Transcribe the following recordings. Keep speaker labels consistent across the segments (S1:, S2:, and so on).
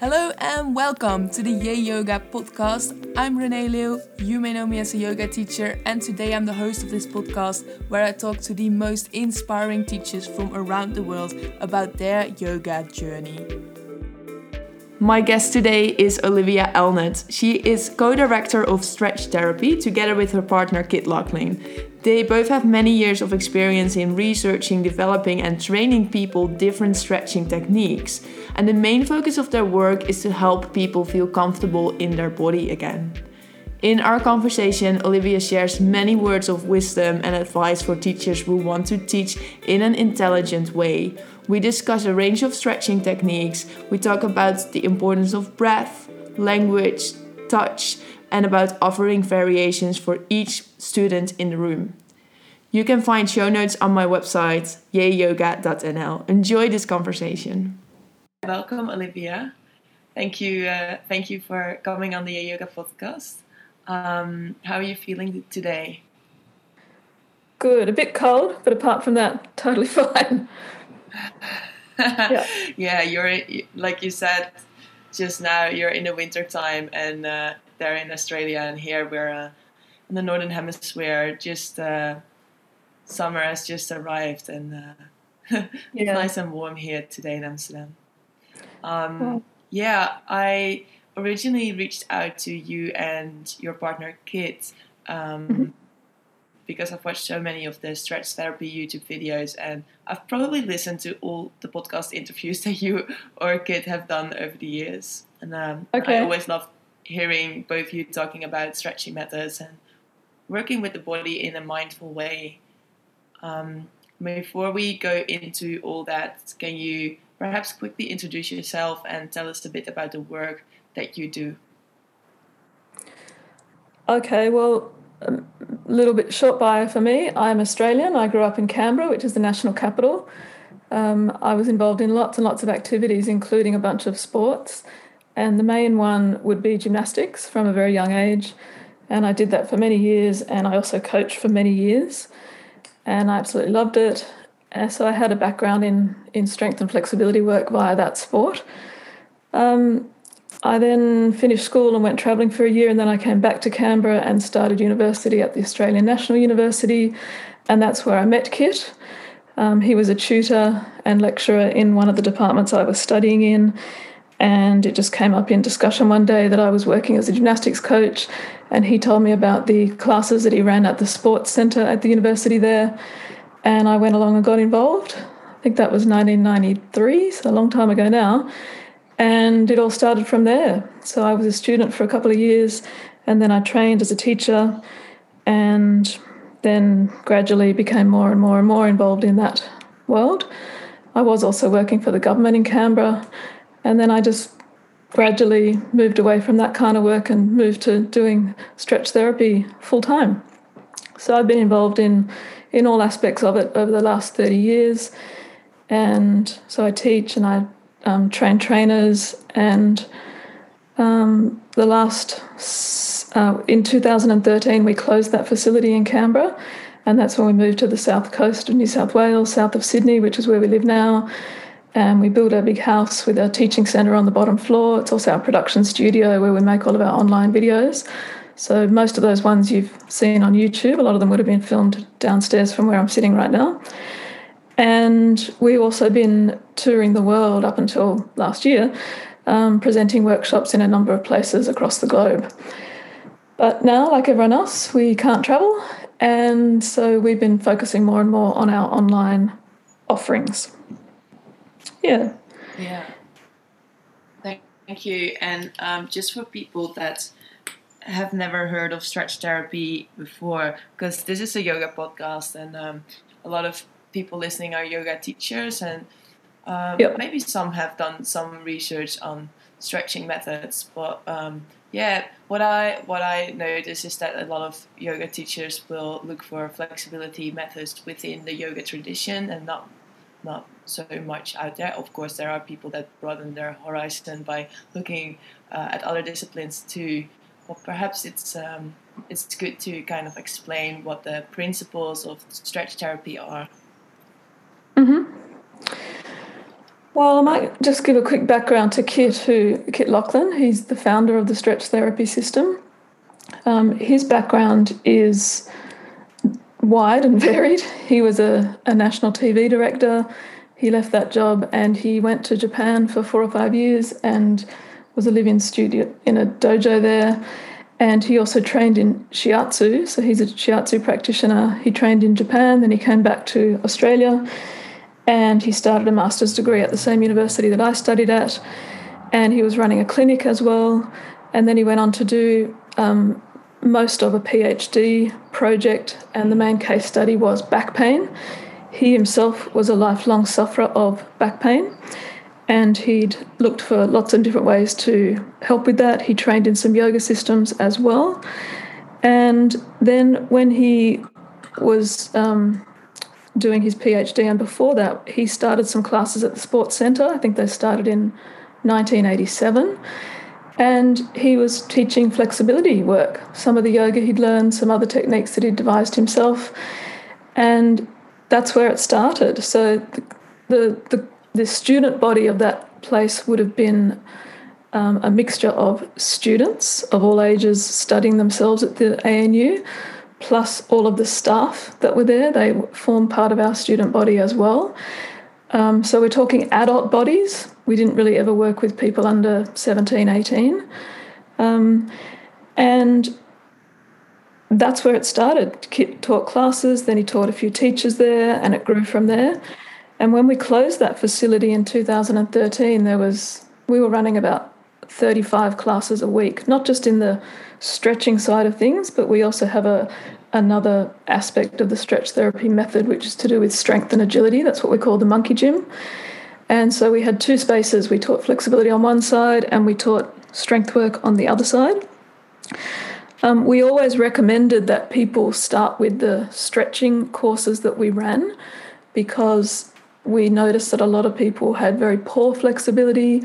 S1: Hello and welcome to the Yay Yoga podcast. I'm Renée Leeuw. You may know me as a yoga teacher, and today I'm the host of this podcast where I talk to the most inspiring teachers from around the world about their yoga journey. My guest today is Olivia Allnutt. She is co director of Stretch Therapy together with her partner Kit Laughlin. They both have many years of experience in researching, developing, and training people different stretching techniques. And the main focus of their work is to help people feel comfortable in their body again. In our conversation, Olivia shares many words of wisdom and advice for teachers who want to teach in an intelligent way. We discuss a range of stretching techniques, we talk about the importance of breath, language, touch, and about offering variations for each student in the room. You can find show notes on my website, yayyoga.nl. Enjoy this conversation. Welcome, Olivia. Thank you, uh, thank you for coming on the Yay Yoga podcast. Um, how are you feeling today?
S2: Good, a bit cold, but apart from that, totally fine.
S1: yeah. yeah, you're like you said just now. You're in the winter time, and uh, they're in Australia, and here we're uh, in the northern hemisphere. Just uh, summer has just arrived, and uh, yeah. it's nice and warm here today in Amsterdam. Um, Yeah, I originally reached out to you and your partner Kit um, mm-hmm. because I've watched so many of the stretch therapy YouTube videos, and I've probably listened to all the podcast interviews that you or Kit have done over the years. And um, okay. I always love hearing both you talking about stretching methods and working with the body in a mindful way. Um, before we go into all that, can you perhaps quickly introduce yourself and tell us a bit about the work that you do?
S2: Okay, well, a little bit short bio for me. I'm Australian. I grew up in Canberra, which is the national capital. Um, I was involved in lots and lots of activities, including a bunch of sports. And the main one would be gymnastics from a very young age. And I did that for many years. And I also coached for many years. And I absolutely loved it. And so I had a background in, in strength and flexibility work via that sport. Um, I then finished school and went travelling for a year, and then I came back to Canberra and started university at the Australian National University, and that's where I met Kit. Um, he was a tutor and lecturer in one of the departments I was studying in, and it just came up in discussion one day that I was working as a gymnastics coach, and he told me about the classes that he ran at the sports centre at the university there. And I went along and got involved. I think that was 1993, so a long time ago now. And it all started from there. So I was a student for a couple of years, and then I trained as a teacher, and then gradually became more and more and more involved in that world. I was also working for the government in Canberra and then I just gradually moved away from that kind of work and moved to doing stretch therapy full time. So I've been involved in in all aspects of it over the last 30 years. And so I teach and I um, train trainers. And um, the last, uh, in 2013, we closed that facility in Canberra. And that's when we moved to the south coast of New South Wales, south of Sydney, which is where we live now. And we built a big house with a teaching centre on the bottom floor. It's also our production studio where we make all of our online videos. So most of those ones you've seen on YouTube, a lot of them would have been filmed downstairs from where I'm sitting right now. And we've also been touring the world up until last year, um, presenting workshops in a number of places across the globe. But now, like everyone else, we can't travel. And so we've been focusing more and more on our online offerings. Yeah.
S1: Yeah. Thank you. And um, just for people that have never heard of stretch therapy before, because this is a yoga podcast, and um, a lot of people listening are yoga teachers, and um, yep. maybe some have done some research on stretching methods. But um, yeah, what I what I notice is that a lot of yoga teachers will look for flexibility methods within the yoga tradition, and not not so much out there. Of course, there are people that broaden their horizon by looking uh, at other disciplines too. But perhaps it's um, it's good to kind of explain what the principles of stretch therapy are.
S2: Mm-hmm. Well, I might just give a quick background to Kit, who Kit Laughlin. He's the founder of the stretch therapy system. Um, his background is wide and varied. He was a, a national TV director. He left that job and he went to Japan for four or five years and was a live-in studio in a dojo there. And he also trained in shiatsu, so he's a shiatsu practitioner. He trained in Japan, then he came back to Australia and he started a master's degree at the same university that I studied at. And he was running a clinic as well. And then he went on to do um, most of a PhD project, and the main case study was back pain. He himself was a lifelong sufferer of back pain, and he'd looked for lots of different ways to help with that. He trained in some yoga systems as well. And then when he was um, doing his PhD, and before that, he started some classes at the Sports Centre. I think they started in 1987. And he was teaching flexibility work, some of the yoga he'd learned, some other techniques that he'd devised himself. And that's where it started. So the, the, the, the student body of that place would have been um, a mixture of students of all ages studying themselves at the ANU plus all of the staff that were there. They form part of our student body as well. Um, so we're talking adult bodies. We didn't really ever work with people under 17, 18. Um, and that's where it started. Kit taught classes, then he taught a few teachers there, and it grew from there. And when we closed that facility in 2013, there was we were running about 35 classes a week, not just in the stretching side of things, but we also have a another aspect of the stretch therapy method, which is to do with strength and agility. That's what we call the monkey gym. And so we had two spaces. We taught flexibility on one side and we taught strength work on the other side. Um, we always recommended that people start with the stretching courses that we ran because we noticed that a lot of people had very poor flexibility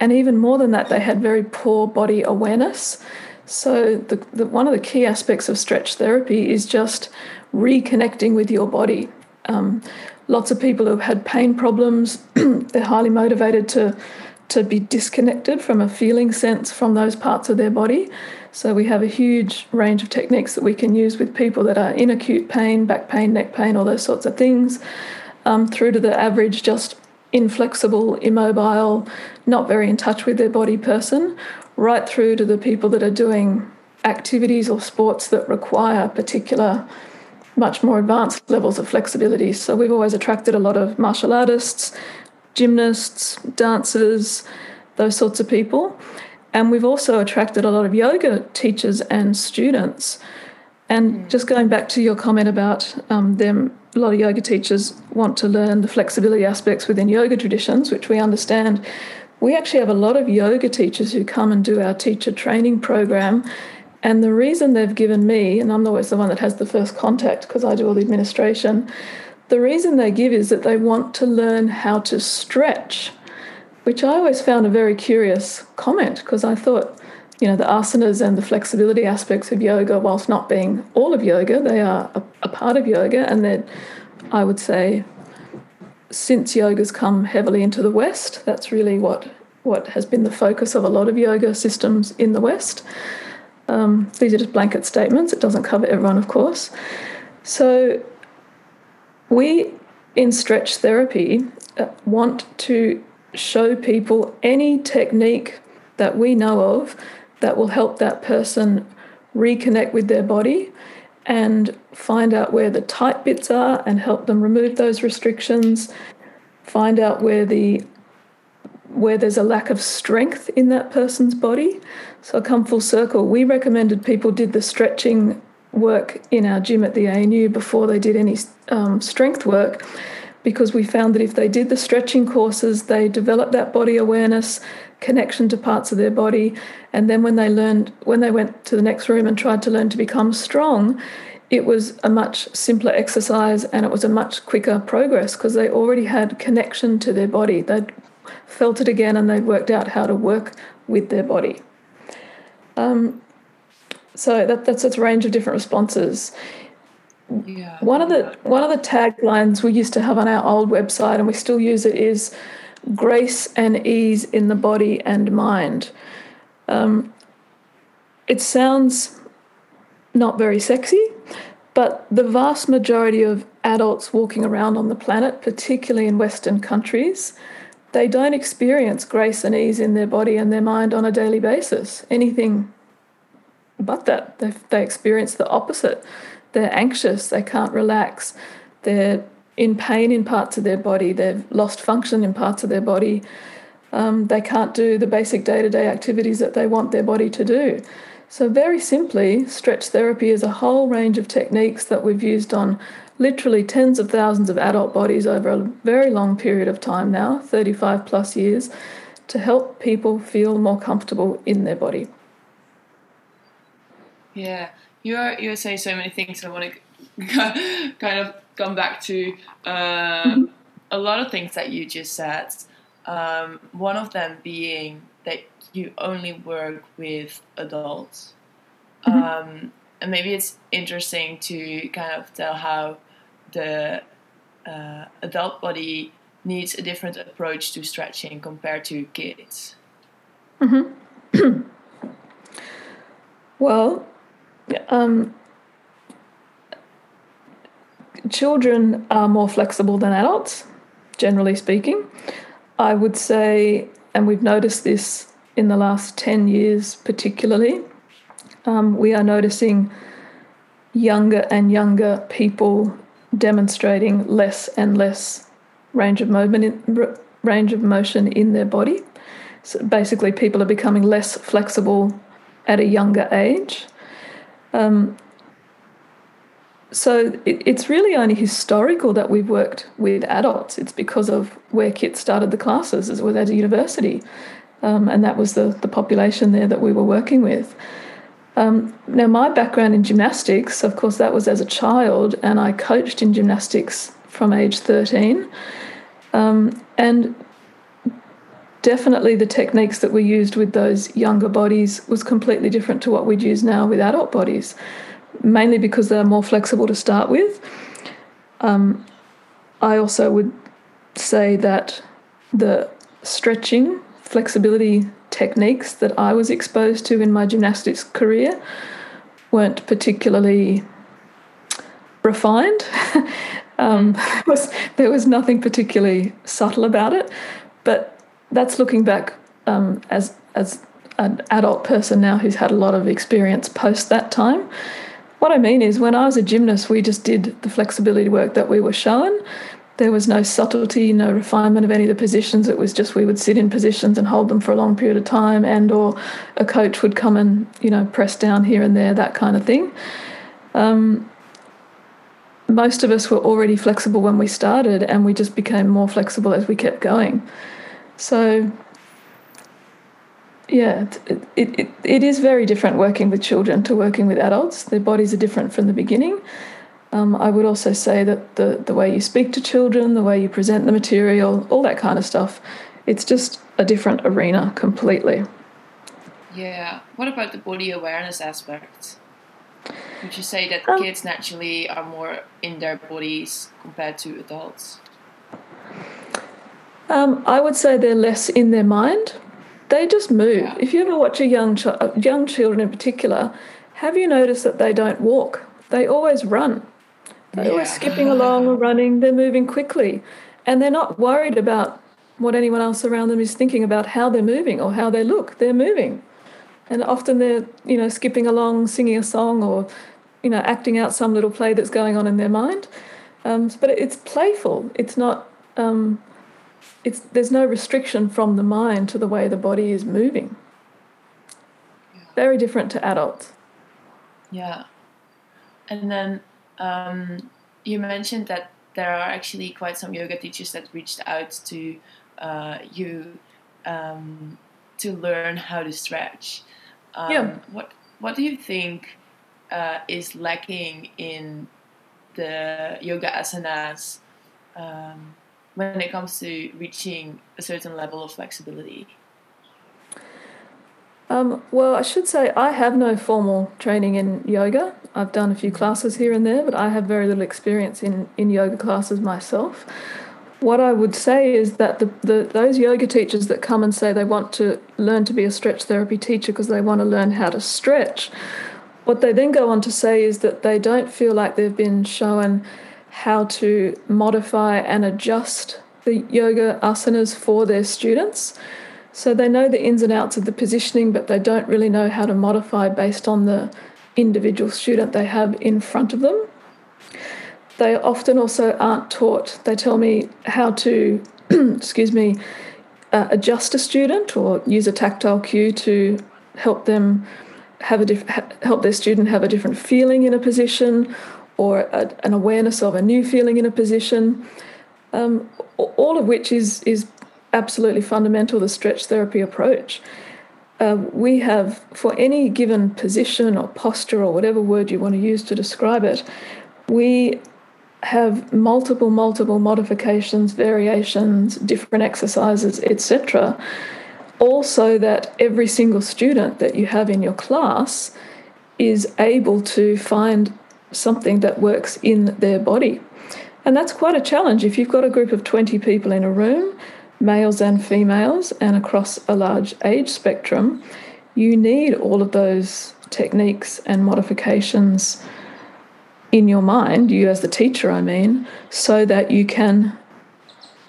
S2: and even more than that, they had very poor body awareness. So, the, the, one of the key aspects of stretch therapy is just reconnecting with your body. Um, lots of people who've had pain problems, they're highly motivated to, to be disconnected from a feeling sense from those parts of their body. So, we have a huge range of techniques that we can use with people that are in acute pain, back pain, neck pain, all those sorts of things, um, through to the average, just inflexible, immobile, not very in touch with their body person, right through to the people that are doing activities or sports that require particular, much more advanced levels of flexibility. So we've always attracted a lot of martial artists, gymnasts, dancers, those sorts of people. And we've also attracted a lot of yoga teachers and students. And hmm. just going back to your comment about um, them, a lot of yoga teachers want to learn the flexibility aspects within yoga traditions, which we understand we actually have a lot of yoga teachers who come and do our teacher training program. And the reason they've given me, and I'm always the one that has the first contact because I do all the administration, the reason they give is that they want to learn how to stretch, which I always found a very curious comment because I thought, you know, the asanas and the flexibility aspects of yoga, whilst not being all of yoga, they are a, a part of yoga and they're, I would say, since yoga's come heavily into the West, that's really what what has been the focus of a lot of yoga systems in the West. Um, these are just blanket statements. It doesn't cover everyone, of course. So we in stretch therapy uh, want to show people any technique that we know of that will help that person reconnect with their body and find out where the tight bits are and help them remove those restrictions, find out where the where there's a lack of strength in that person's body. So I come full circle. We recommended people did the stretching work in our gym at the ANU before they did any um, strength work because we found that if they did the stretching courses, they developed that body awareness, connection to parts of their body, and then when they learned, when they went to the next room and tried to learn to become strong, it was a much simpler exercise and it was a much quicker progress because they already had connection to their body. They'd felt it again and they'd worked out how to work with their body. Um, so that, that's a range of different responses. Yeah. One of the one of the taglines we used to have on our old website, and we still use it, is grace and ease in the body and mind. Um, it sounds not very sexy, but the vast majority of adults walking around on the planet, particularly in Western countries, they don't experience grace and ease in their body and their mind on a daily basis. Anything but that. They, they experience the opposite. They're anxious, they can't relax, they're in pain in parts of their body, they've lost function in parts of their body, um, they can't do the basic day to day activities that they want their body to do. So, very simply, stretch therapy is a whole range of techniques that we've used on literally tens of thousands of adult bodies over a very long period of time now 35 plus years to help people feel more comfortable in their body.
S1: Yeah, you are you are saying so many things. I want to kind of come back to uh, mm-hmm. a lot of things that you just said. Um, one of them being that you only work with adults. Mm-hmm. Um, and maybe it's interesting to kind of tell how the uh, adult body needs a different approach to stretching compared to kids.
S2: Mm-hmm. well, um, children are more flexible than adults, generally speaking. I would say, and we've noticed this in the last 10 years particularly, um, we are noticing younger and younger people demonstrating less and less range of movement in, range of motion in their body. So basically, people are becoming less flexible at a younger age. Um, so it, it's really only historical that we've worked with adults. It's because of where KIT started the classes, as was at a university, um, and that was the the population there that we were working with. Um, now, my background in gymnastics, of course, that was as a child, and I coached in gymnastics from age 13. Um, and definitely the techniques that we used with those younger bodies was completely different to what we'd use now with adult bodies mainly because they're more flexible to start with. Um, I also would say that the stretching, flexibility techniques that I was exposed to in my gymnastics career weren't particularly refined. um, was, there was nothing particularly subtle about it, but that's looking back um, as as an adult person now who's had a lot of experience post that time. What I mean is, when I was a gymnast, we just did the flexibility work that we were shown. There was no subtlety, no refinement of any of the positions. It was just we would sit in positions and hold them for a long period of time, and or a coach would come and you know press down here and there, that kind of thing. Um, most of us were already flexible when we started, and we just became more flexible as we kept going. So yeah, it, it, it is very different working with children to working with adults. Their bodies are different from the beginning. Um, I would also say that the, the way you speak to children, the way you present the material, all that kind of stuff, it's just a different arena completely.
S1: Yeah. What about the body awareness aspect? Would you say that um, kids naturally are more in their bodies compared to adults?
S2: Um, I would say they're less in their mind they just move. Yeah. If you ever watch a young ch- young children in particular, have you noticed that they don't walk? They always run. They're yeah. always skipping along or running. They're moving quickly, and they're not worried about what anyone else around them is thinking about how they're moving or how they look. They're moving, and often they're you know skipping along, singing a song, or you know acting out some little play that's going on in their mind. Um, but it's playful. It's not. Um, it's there's no restriction from the mind to the way the body is moving. Very different to adults.
S1: Yeah, and then um, you mentioned that there are actually quite some yoga teachers that reached out to uh, you um, to learn how to stretch. Um, yeah. What What do you think uh, is lacking in the yoga asanas? Um, when it comes to reaching a certain level of flexibility?
S2: Um, well, I should say I have no formal training in yoga. I've done a few classes here and there, but I have very little experience in, in yoga classes myself. what I would say is that the, the those yoga teachers that come and say they want to learn to be a stretch therapy teacher because they want to learn how to stretch, what they then go on to say is that they don't feel like they've been shown how to modify and adjust the yoga asanas for their students. So they know the ins and outs of the positioning, but they don't really know how to modify based on the individual student they have in front of them. They often also aren't taught, they tell me how to, excuse me, uh, adjust a student or use a tactile cue to help them have a diff- help their student have a different feeling in a position or a, an awareness of a new feeling in a position. Um, all of which is is absolutely fundamental the stretch therapy approach. Uh, we have for any given position or posture or whatever word you want to use to describe it, we have multiple, multiple modifications, variations, different exercises, etc. Also, that every single student that you have in your class is able to find something that works in their body. And that's quite a challenge. If you've got a group of 20 people in a room, males and females, and across a large age spectrum, you need all of those techniques and modifications in your mind, you as the teacher, I mean, so that you can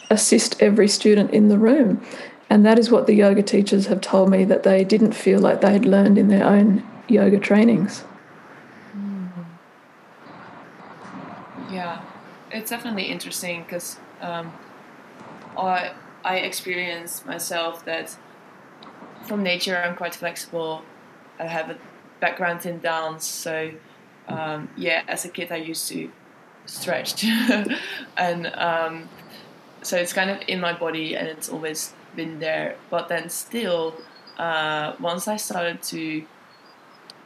S2: assist every student in the room. And that is what the yoga teachers have told me that they didn't feel like they had learned in their own yoga trainings.
S1: Mm-hmm. Yeah, it's definitely interesting because um, I I experience myself that from nature I'm quite flexible. I have a background in dance, so um, yeah, as a kid, I used to stretch, and um, so it's kind of in my body, and it's always been there. But then still, uh, once I started to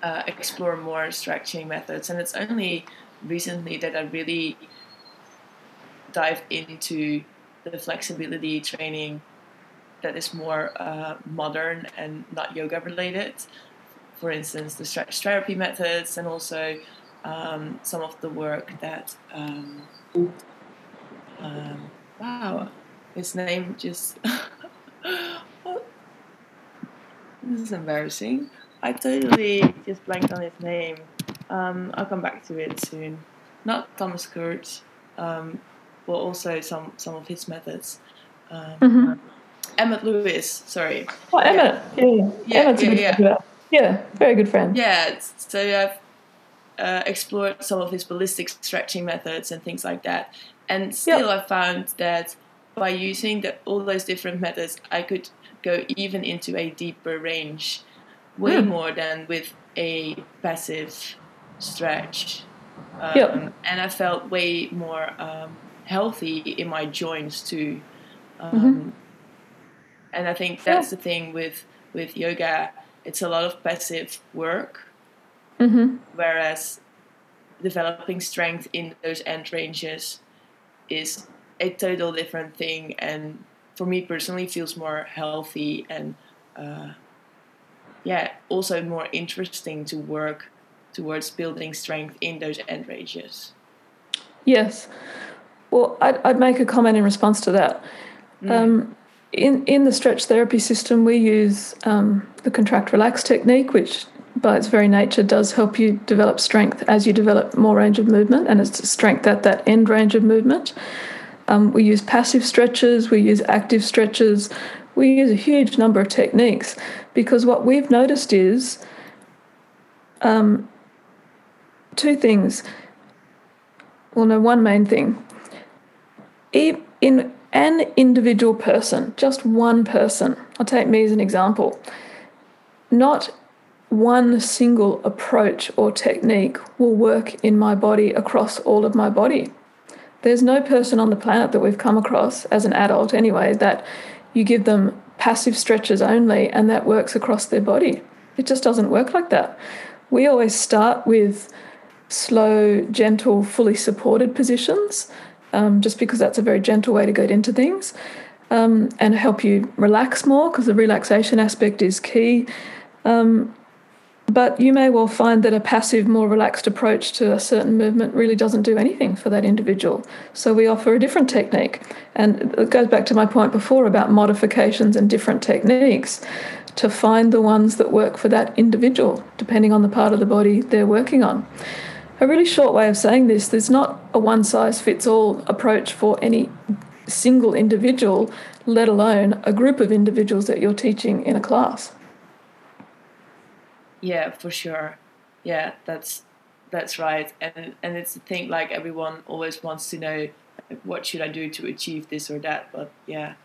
S1: uh, explore more stretching methods, and it's only recently that I really dived into the flexibility training that is more uh, modern and not yoga related for instance, the stretch therapy methods, and also um, some of the work that. Um, um, wow, his name just. this is embarrassing. I totally just blanked on his name. Um, I'll come back to it soon. Not Thomas Kurz, um, but also some some of his methods. Um, mm-hmm. Emmet Louis, sorry.
S2: Oh, Emmet. Yeah, yeah, yeah. yeah, yeah, yeah. Yeah, very good friend.
S1: Yeah, so I've uh, explored some of his ballistic stretching methods and things like that. And still. I found that by using the, all those different methods, I could go even into a deeper range, way mm. more than with a passive stretch. Um, yep. And I felt way more um, healthy in my joints too. Um, mm-hmm. And I think that's yeah. the thing with with yoga it's a lot of passive work. Mm-hmm. Whereas developing strength in those end ranges is a total different thing, and for me personally, feels more healthy and uh, yeah, also more interesting to work towards building strength in those end ranges.
S2: Yes. Well, I'd, I'd make a comment in response to that. Mm. Um, in, in the stretch therapy system, we use um, the contract relax technique, which by its very nature does help you develop strength as you develop more range of movement, and it's strength at that end range of movement. Um, we use passive stretches, we use active stretches, we use a huge number of techniques because what we've noticed is um, two things. Well, no, one main thing. In an individual person, just one person, I'll take me as an example, not one single approach or technique will work in my body across all of my body. There's no person on the planet that we've come across as an adult, anyway, that you give them passive stretches only and that works across their body. It just doesn't work like that. We always start with slow, gentle, fully supported positions um, just because that's a very gentle way to get into things um, and help you relax more because the relaxation aspect is key. Um, But you may well find that a passive, more relaxed approach to a certain movement really doesn't do anything for that individual. So we offer a different technique. And it goes back to my point before about modifications and different techniques to find the ones that work for that individual, depending on the part of the body they're working on. A really short way of saying this there's not a one size fits all approach for any single individual, let alone a group of individuals that you're teaching in a class.
S1: Yeah, for sure. Yeah, that's that's right. And and it's the thing like everyone always wants to know what should I do to achieve this or that. But yeah,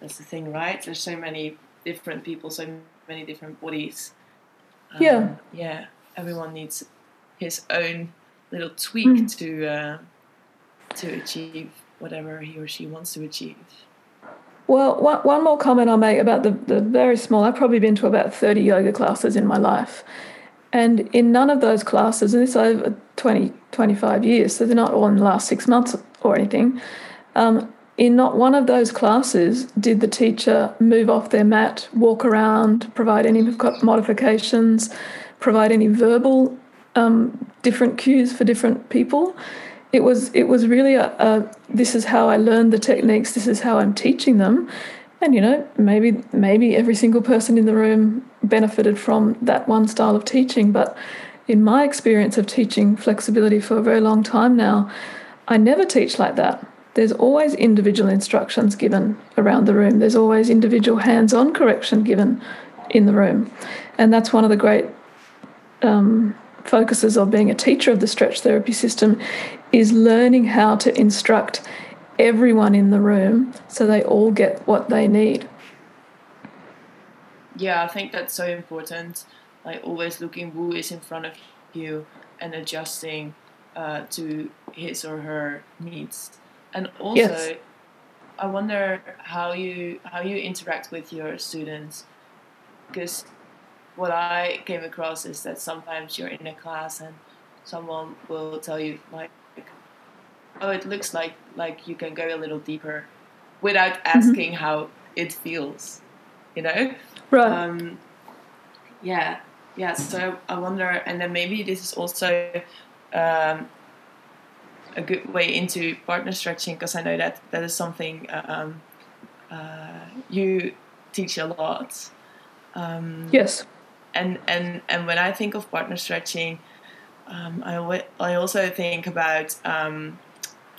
S1: that's the thing, right? There's so many different people, so many different bodies.
S2: Um, yeah.
S1: Yeah. Everyone needs his own little tweak mm. to uh, to achieve whatever he or she wants to achieve.
S2: Well, one, one more comment I'll make about the, the very small. I've probably been to about 30 yoga classes in my life. And in none of those classes, and this over 20, 25 years, so they're not all in the last six months or anything, um, in not one of those classes did the teacher move off their mat, walk around, provide any modifications, provide any verbal um, different cues for different people it was it was really a, a, this is how I learned the techniques. This is how I'm teaching them, and you know maybe maybe every single person in the room benefited from that one style of teaching. But in my experience of teaching flexibility for a very long time now, I never teach like that. There's always individual instructions given around the room. There's always individual hands-on correction given in the room, and that's one of the great um, focuses of being a teacher of the stretch therapy system is learning how to instruct everyone in the room so they all get what they need.
S1: Yeah, I think that's so important. Like always looking who is in front of you and adjusting uh, to his or her needs. And also, yes. I wonder how you how you interact with your students because what I came across is that sometimes you're in a class and someone will tell you like oh, it looks like like you can go a little deeper without mm-hmm. asking mm-hmm. how it feels, you know?
S2: Right.
S1: Um, yeah, yeah. So I wonder, and then maybe this is also um, a good way into partner stretching because I know that that is something um, uh, you teach a lot. Um,
S2: yes.
S1: And and and when I think of partner stretching, um, I I also think about um,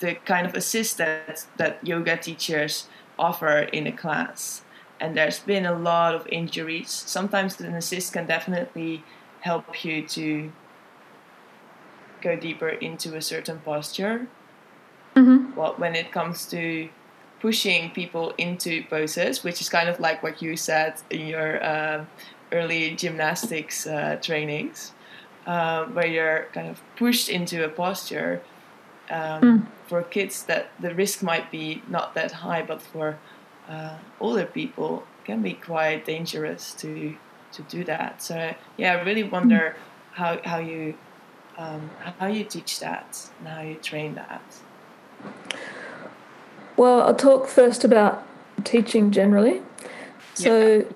S1: the kind of assist that, that yoga teachers offer in a class. And there's been a lot of injuries. Sometimes an assist can definitely help you to go deeper into a certain posture.
S2: Mm-hmm.
S1: Well, when it comes to pushing people into poses, which is kind of like what you said in your uh, early gymnastics uh, trainings, uh, where you're kind of pushed into a posture um, mm. for kids that the risk might be not that high, but for uh, older people can be quite dangerous to to do that. So yeah, I really wonder mm. how how you um, how you teach that and how you train that.
S2: Well, I'll talk first about teaching generally. So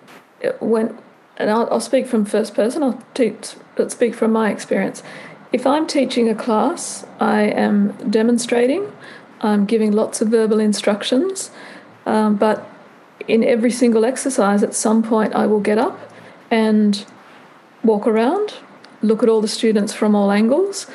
S2: yeah. when and I'll, I'll, speak from first person. I'll teach, speak from my experience. If I'm teaching a class, I am demonstrating, I'm giving lots of verbal instructions, um, but in every single exercise, at some point, I will get up and walk around, look at all the students from all angles.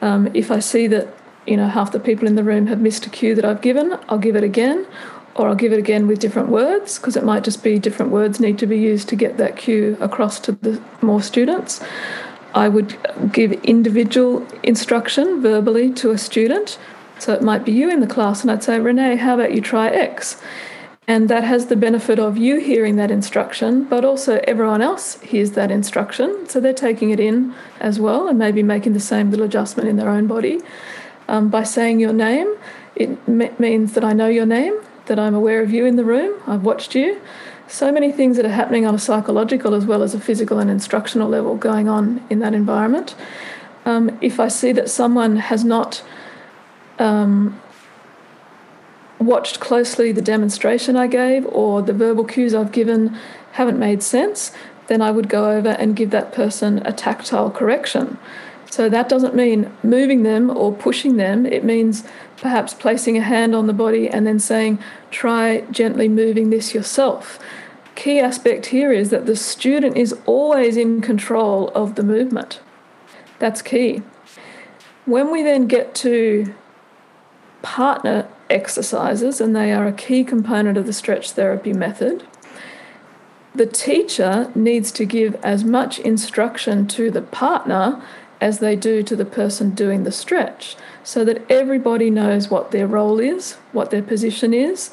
S2: Um, if I see that you know half the people in the room have missed a cue that I've given, I'll give it again, or I'll give it again with different words because it might just be different words need to be used to get that cue across to the more students. I would give individual instruction verbally to a student. So it might be you in the class, and I'd say, Renee, how about you try X? And that has the benefit of you hearing that instruction, but also everyone else hears that instruction. So they're taking it in as well and maybe making the same little adjustment in their own body. Um, by saying your name, it means that I know your name, that I'm aware of you in the room, I've watched you so many things that are happening on a psychological as well as a physical and instructional level going on in that environment. Um, if I see that someone has not um, watched closely the demonstration I gave or the verbal cues I've given haven't made sense, then I would go over and give that person a tactile correction. So that doesn't mean moving them or pushing them, it means perhaps placing a hand on the body and then saying, try gently moving this yourself. Key aspect here is that the student is always in control of the movement. That's key. When we then get to partner exercises, and they are a key component of the stretch therapy method, the teacher needs to give as much instruction to the partner as they do to the person doing the stretch so that everybody knows what their role is, what their position is,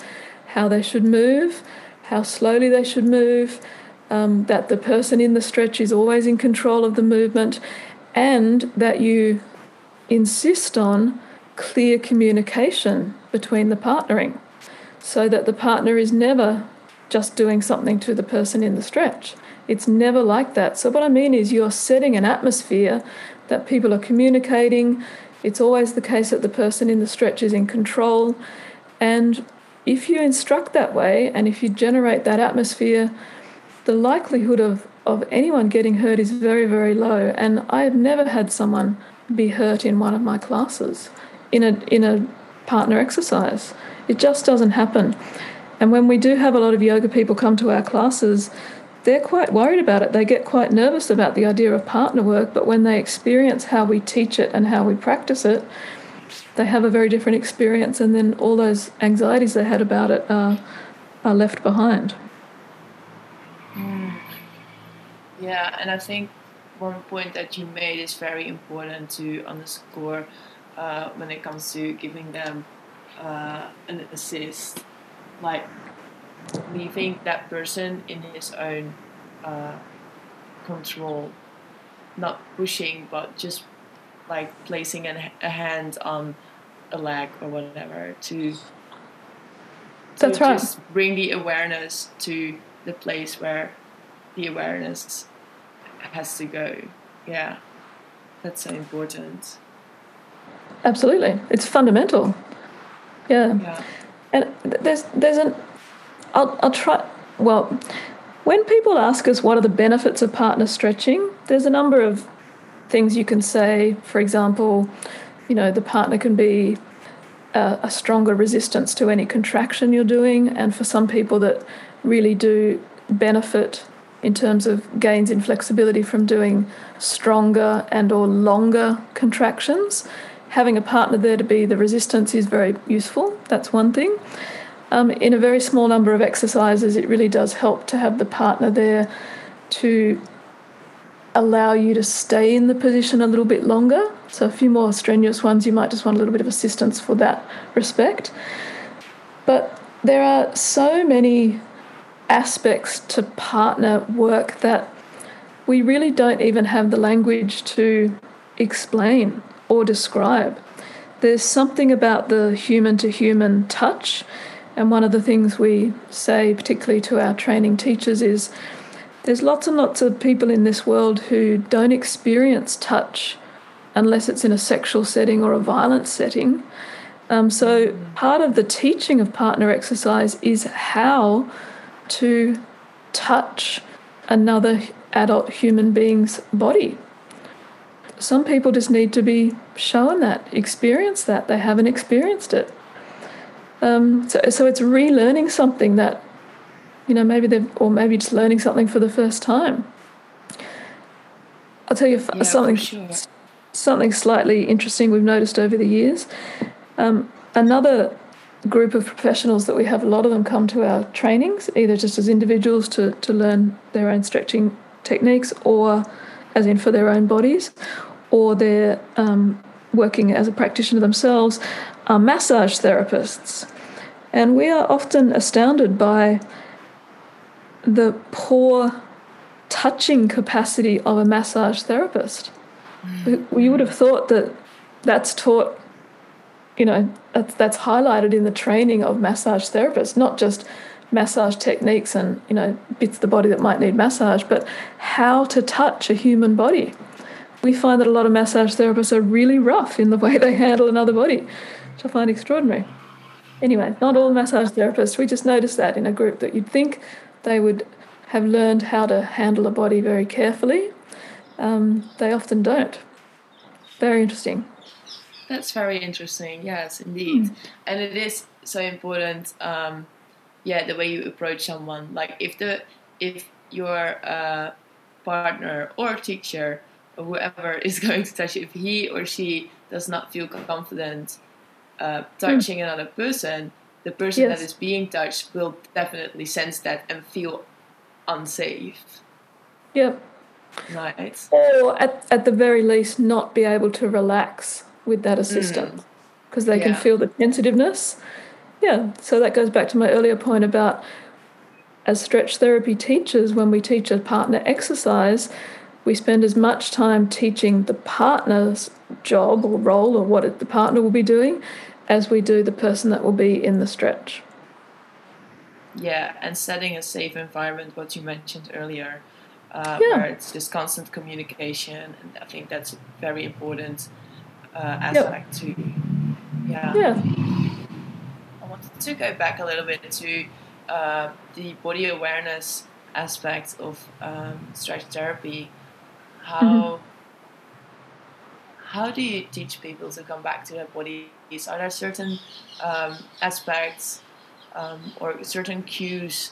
S2: how they should move, how slowly they should move, um, that the person in the stretch is always in control of the movement, and that you insist on clear communication between the partnering so that the partner is never just doing something to the person in the stretch. It's never like that. So, what I mean is, you're setting an atmosphere that people are communicating. It's always the case that the person in the stretch is in control. And if you instruct that way and if you generate that atmosphere, the likelihood of, of anyone getting hurt is very, very low. And I have never had someone be hurt in one of my classes in a, in a partner exercise. It just doesn't happen. And when we do have a lot of yoga people come to our classes, they're quite worried about it. They get quite nervous about the idea of partner work, but when they experience how we teach it and how we practice it, they have a very different experience, and then all those anxieties they had about it are, are left behind.
S1: Mm. Yeah, and I think one point that you made is very important to underscore uh, when it comes to giving them uh, an assist. Like leaving that person in his own uh, control, not pushing, but just like placing a, a hand on a leg or whatever to, to
S2: That's right.
S1: just bring the awareness to the place where the awareness has to go. Yeah, that's so important.
S2: Absolutely, it's fundamental. Yeah,
S1: Yeah.
S2: and there's there's an I'll, I'll try. Well, when people ask us what are the benefits of partner stretching, there's a number of things you can say. For example, you know, the partner can be a, a stronger resistance to any contraction you're doing, and for some people that really do benefit in terms of gains in flexibility from doing stronger and or longer contractions having a partner there to be the resistance is very useful that's one thing um, in a very small number of exercises, it really does help to have the partner there to allow you to stay in the position a little bit longer. So, a few more strenuous ones, you might just want a little bit of assistance for that respect. But there are so many aspects to partner work that we really don't even have the language to explain or describe. There's something about the human to human touch and one of the things we say, particularly to our training teachers, is there's lots and lots of people in this world who don't experience touch unless it's in a sexual setting or a violent setting. Um, so, part of the teaching of partner exercise is how to touch another adult human being's body. Some people just need to be shown that, experience that. They haven't experienced it. Um, so, so it's relearning something that, you know, maybe they've, or maybe just learning something for the first time. I'll tell you
S1: Yeah,
S2: something,
S1: sure.
S2: something slightly interesting we've noticed over the years. Um, another group of professionals that we have, a lot of them come to our trainings, either just as individuals to, to learn their own stretching techniques, or as in for their own bodies, or they're um, working as a practitioner themselves, are massage therapists. And we are often astounded by the poor touching capacity of a massage therapist. We- You would have thought that that's taught, you know, that's, that's highlighted in the training of massage therapists, not just massage techniques and, you know, bits of the body that might need massage, but how to touch a human body. We find that a lot of massage therapists are really rough in the way they handle another body, I find extraordinary. Anyway, not all massage therapists. We just noticed that in a group that you'd think they would have learned how to handle a body very carefully, um, they often don't. Very interesting.
S1: That's very interesting. Yes, indeed. Mm. And it is so important. Um, yeah, the way you approach someone. Like if the if your uh, partner or teacher or whoever is going to touch you, if he or she does not feel confident uh, touching mm. another person, the person yes. that is being touched will definitely sense that and feel unsafe.
S2: Yep.
S1: Right.
S2: Or at, at the very least, not be able to relax with that assistant because mm. they yeah. can feel the sensitiveness. Yeah. So that goes back to my earlier point about as stretch therapy teachers, when we teach a partner exercise, we spend as much time teaching the partner's job or role or what the partner will be doing as we do the person that will be in the stretch.
S1: Yeah, and setting a safe environment, what you mentioned earlier, uh, yeah. where it's just constant communication, and I think that's a very important uh, aspect yep. too. Yeah.
S2: Yeah.
S1: I wanted to go back a little bit to uh, the body awareness aspect of um, stretch therapy. How mm-hmm how do you teach people to come back to their bodies? Are there certain um, aspects um, or certain cues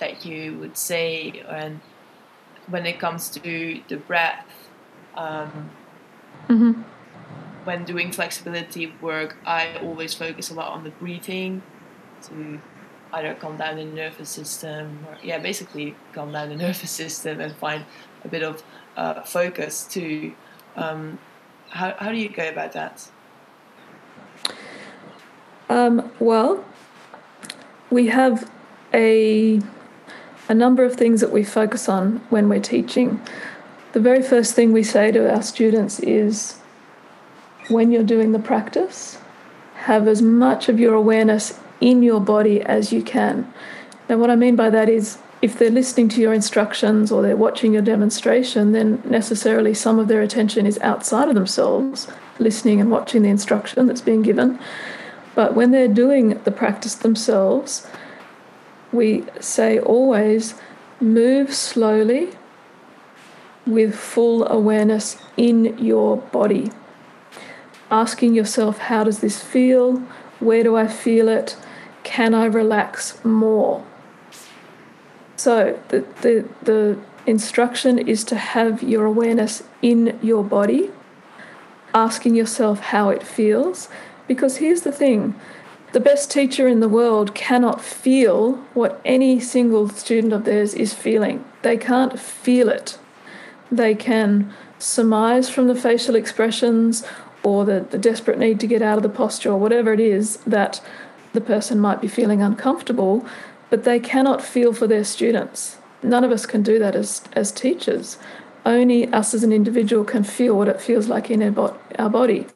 S1: that you would say and when it comes to the breath? Um,
S2: mm-hmm.
S1: When doing flexibility work, I always focus a lot on the breathing to either calm down the nervous system or yeah, basically calm down the nervous system and find a bit of uh, focus to um, how, how do you go about that?
S2: Um, well, we have a, a number of things that we focus on when we're teaching. The very first thing we say to our students is when you're doing the practice, have as much of your awareness in your body as you can. Now, what I mean by that is if they're listening to your instructions or they're watching your demonstration, then necessarily some of their attention is outside of themselves, listening and watching the instruction that's being given. But when they're doing the practice themselves, we say always move slowly with full awareness in your body. Asking yourself, how does this feel? Where do I feel it? Can I relax more? So the, the, the instruction is to have your awareness in your body, asking yourself how it feels. Because here's the thing the best teacher in the world cannot feel what any single student of theirs is feeling. They can't feel it. They can surmise from the facial expressions or the, the desperate need to get out of the posture or whatever it is that the person might be feeling uncomfortable, but they cannot feel for their students. None of us can do that as, as teachers. Only us as an individual can feel what it feels like in our, bo- our body.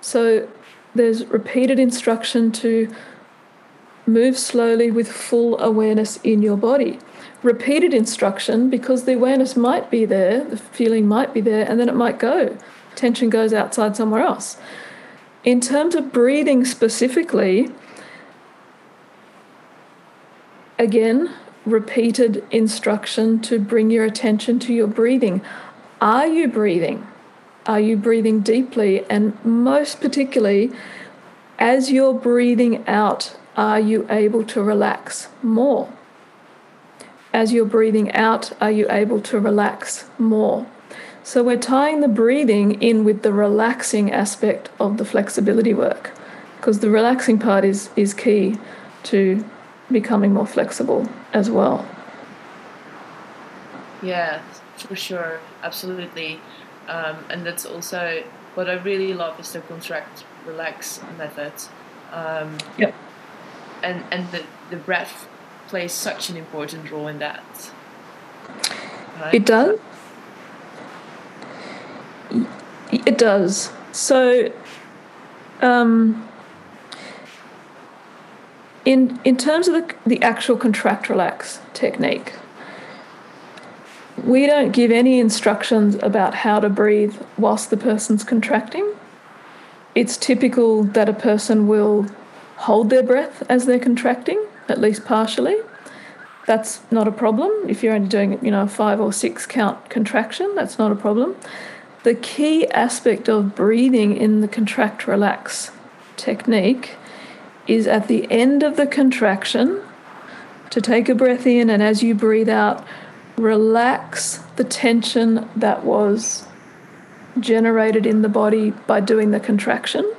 S2: So there's repeated instruction to move slowly with full awareness in your body. Repeated instruction because the awareness might be there, the feeling might be there, and then it might go. Tension goes outside somewhere else. In terms of breathing specifically, Again, repeated instruction to bring your attention to your breathing. Are you breathing? Are you breathing deeply? And most particularly, as you're breathing out, are you able to relax more? As you're breathing out, are you able to relax more? So we're tying the breathing in with the relaxing aspect of the flexibility work because the relaxing part is, is key to becoming more flexible as well.
S1: Yeah, for sure, absolutely. Um, and that's also what I really love is the contract relax method. Um,
S2: yep.
S1: And and the the breath plays such an important role in that.
S2: Right? It does. It does. So, um, in, in terms of the, the actual contract relax technique, we don't give any instructions about how to breathe whilst the person's contracting. It's typical that a person will hold their breath as they're contracting, at least partially. that's not a problem. If you're only doing, you know, a five or six count contraction, that's not a problem. The key aspect of breathing in the contract relax technique is at the end of the contraction to take a breath in and as you breathe out, relax the tension that was generated in the body by doing the contraction.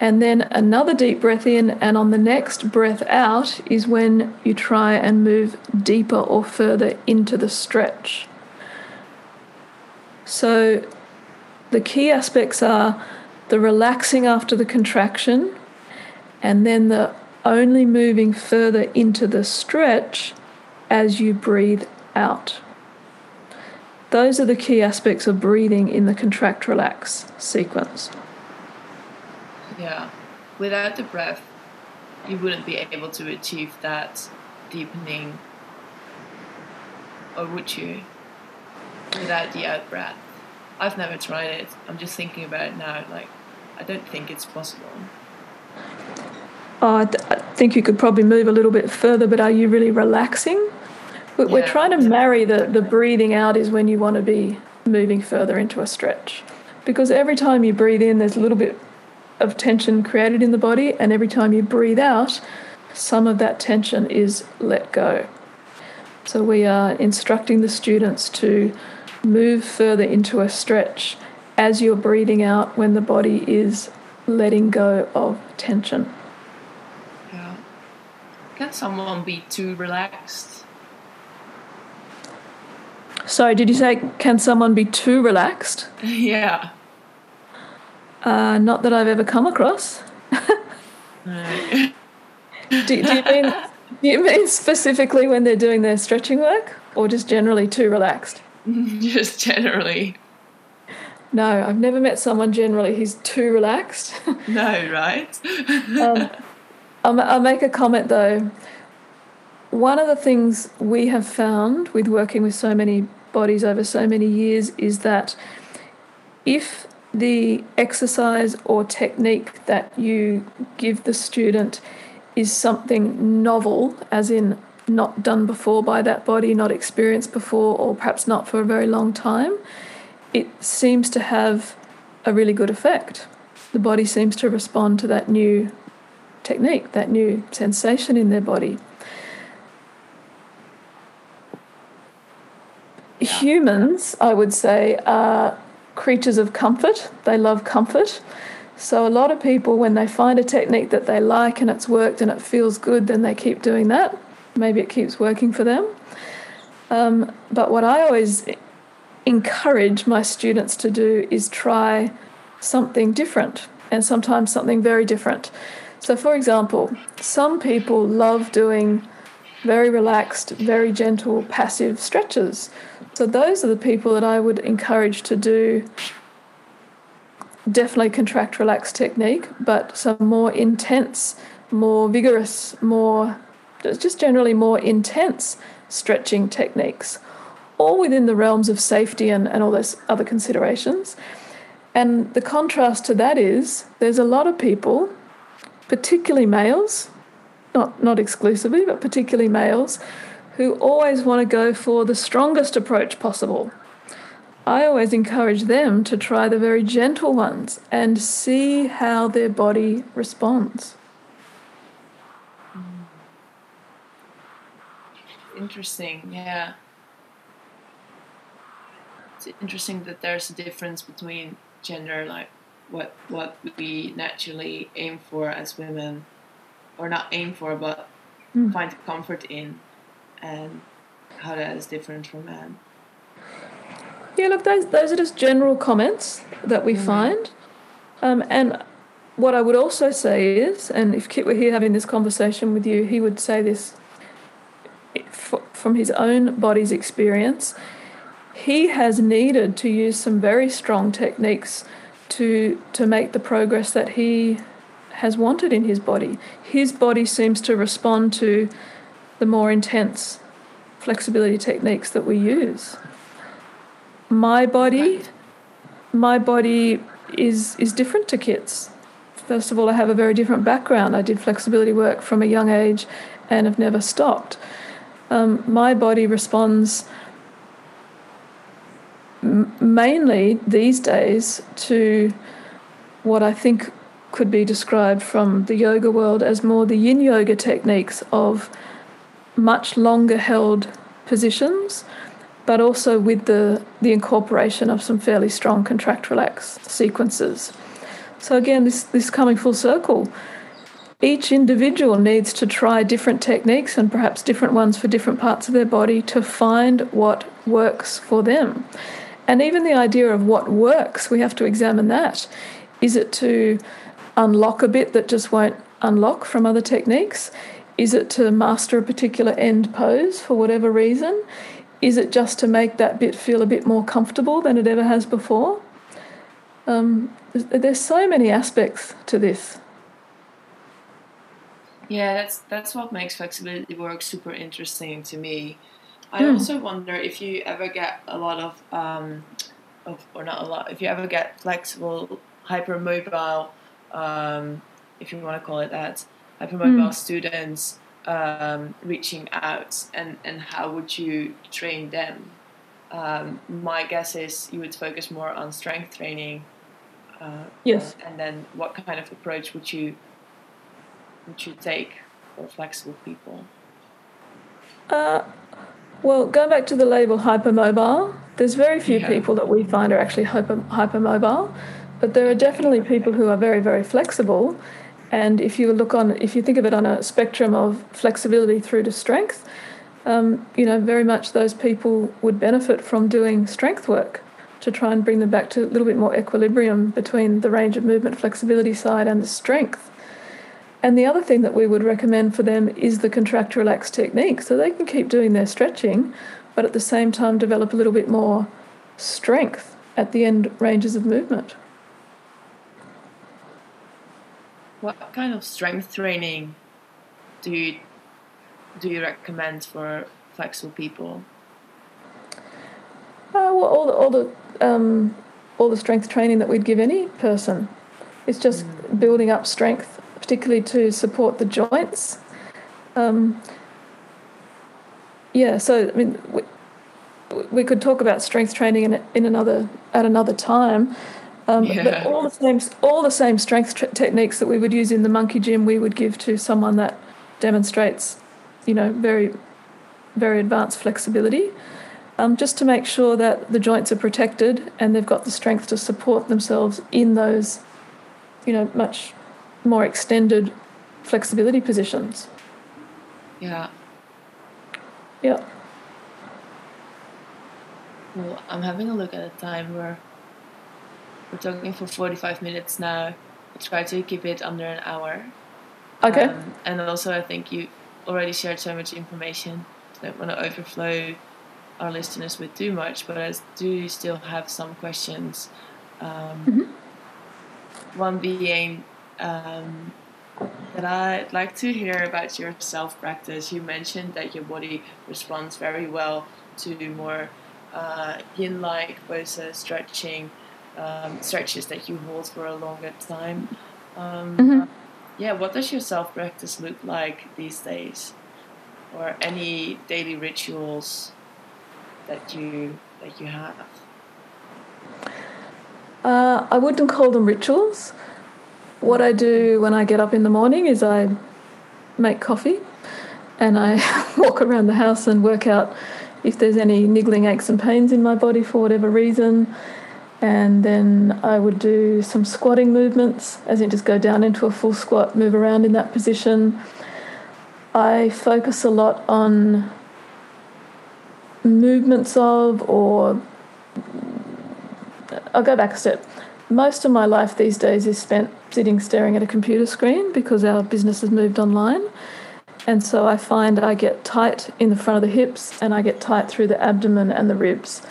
S2: And then another deep breath in, and on the next breath out is when you try and move deeper or further into the stretch. So the key aspects are the relaxing after the contraction, and then the only moving further into the stretch as you breathe out. Those are the key aspects of breathing in the contract relax sequence.
S1: Yeah. Without the breath, you wouldn't be able to achieve that deepening, or would you? Without the out breath. I've never tried it. I'm just thinking about it now. Like, I don't think it's possible.
S2: Oh, I, th- I think you could probably move a little bit further, but are you really relaxing? We're, yeah. we're trying to marry the, the breathing out is when you want to be moving further into a stretch. Because every time you breathe in, there's a little bit of tension created in the body, and every time you breathe out, some of that tension is let go. So we are instructing the students to move further into a stretch as you're breathing out when the body is letting go of tension.
S1: Can someone be too relaxed?
S2: Sorry, did you say can someone be too relaxed?
S1: yeah.
S2: Uh, not that I've ever come across. do, do, you mean, do you mean specifically when they're doing their stretching work or just generally too relaxed?
S1: just generally.
S2: No, I've never met someone generally who's too relaxed.
S1: no, right?
S2: um, I'll, I'll make a comment though. One of the things we have found with working with so many bodies over so many years is that if the exercise or technique that you give the student is something novel, as in not done before by that body, not experienced before, or perhaps not for a very long time, it seems to have a really good effect. The body seems to respond to that new technique, that new sensation in their body. Humans, I would say, are creatures of comfort. They love comfort. So, a lot of people, when they find a technique that they like and it's worked and it feels good, then they keep doing that. Maybe it keeps working for them. Um, but what I always encourage my students to do is try something different and sometimes something very different. So, for example, some people love doing very relaxed, very gentle, passive stretches. So those are the people that I would encourage to do definitely contract relax technique, but some more intense, more vigorous, more just generally more intense stretching techniques, all within the realms of safety and, and all those other considerations. And the contrast to that is there's a lot of people, particularly males, not, not exclusively, but particularly males, who always want to go for the strongest approach possible. I always encourage them to try the very gentle ones and see how their body responds. Mm.
S1: Interesting, yeah. It's interesting that there's a difference between gender, like what what we naturally aim for as women, or not aim for, but mm. find comfort in, and how that is different from men.
S2: Yeah, look, those those are just general comments that we mm. find, um, and what I would also say is, and if Kit were here having this conversation with you, he would say this from his own body's experience. He has needed to use some very strong techniques to to make the progress that he has wanted in his body. His body seems to respond to the more intense flexibility techniques that we use. My body, my body is is different to Kit's. First of all, I have a very different background. I did flexibility work from a young age and have never stopped. Um, my body responds mainly these days to what I think could be described from the yoga world as more the yin yoga techniques of much longer held positions, but also with the, the incorporation of some fairly strong contract relax sequences. So again, this this coming full circle. Each individual needs to try different techniques and perhaps different ones for different parts of their body to find what works for them. And even the idea of what works, we have to examine that. Is it to unlock a bit that just won't unlock from other techniques? Is it to master a particular end pose for whatever reason? Is it just to make that bit feel a bit more comfortable than it ever has before? Um, there's so many aspects to this.
S1: Yeah, that's that's what makes flexibility work super interesting to me. I mm. also wonder if you ever get a lot of, um, of, or not a lot, if you ever get flexible, hypermobile, um, if you want to call it that, hypermobile mm. students um, reaching out, and and how would you train them? Um, my guess is you would focus more on strength training.
S2: Uh, yes.
S1: And then, what kind of approach would you would you take for flexible people?
S2: Uh, well, going back to the label hypermobile, there's very few yeah. people that we find are actually hyper, hypermobile, but there are definitely people who are very, very flexible. And if you look on, if you think of it on a spectrum of flexibility through to strength, um, you know, very much those people would benefit from doing strength work to try and bring them back to a little bit more equilibrium between the range of movement flexibility side and the strength. And the other thing that we would recommend for them is the contract relax technique. So they can keep doing their stretching, but at the same time develop a little bit more strength at the end ranges of movement.
S1: What kind of strength training do you do you recommend for flexible people?
S2: Uh, well, all the all the um, all the strength training that we'd give any person. It's just mm. building up strength particularly to support the joints. Um, yeah, so I mean, we, we, could talk about strength training in, in another at another time. Um, yeah. But all the same all the same strength tra- techniques that we would use in the monkey gym, we would give to someone that demonstrates, you know, very very advanced flexibility. Um, just to make sure that the joints are protected and they've got the strength to support themselves in those, you know, much more extended flexibility positions.
S1: Yeah.
S2: Yeah.
S1: Well, I'm having a look at the time. We're we're talking for 45 minutes now. I try to keep it under an hour.
S2: Okay. Um,
S1: and also, I think you already shared so much information. I don't want to overflow our listeners with too much, but I do still have some questions. Um, mm-hmm. One being um, that I'd like to hear about your self practice. You mentioned that your body responds very well to more uh, yin like poses, stretching, um, stretches that you hold for a longer time. Um, mm-hmm. Yeah, what does your self practice look like these days? Or any daily rituals that you that you have?
S2: Uh, I wouldn't call them rituals what I do when I get up in the morning is I make coffee and I walk around the house and work out if there's any niggling aches and pains in my body for whatever reason. And then I would do some squatting movements, as in just go down into a full squat, move around in that position. I focus a lot on movements of, or I'll go back a step most of my life these days is spent sitting staring at a computer screen because our business has moved online. And so I find I get tight in the front of the hips and I get tight through the abdomen and the ribs.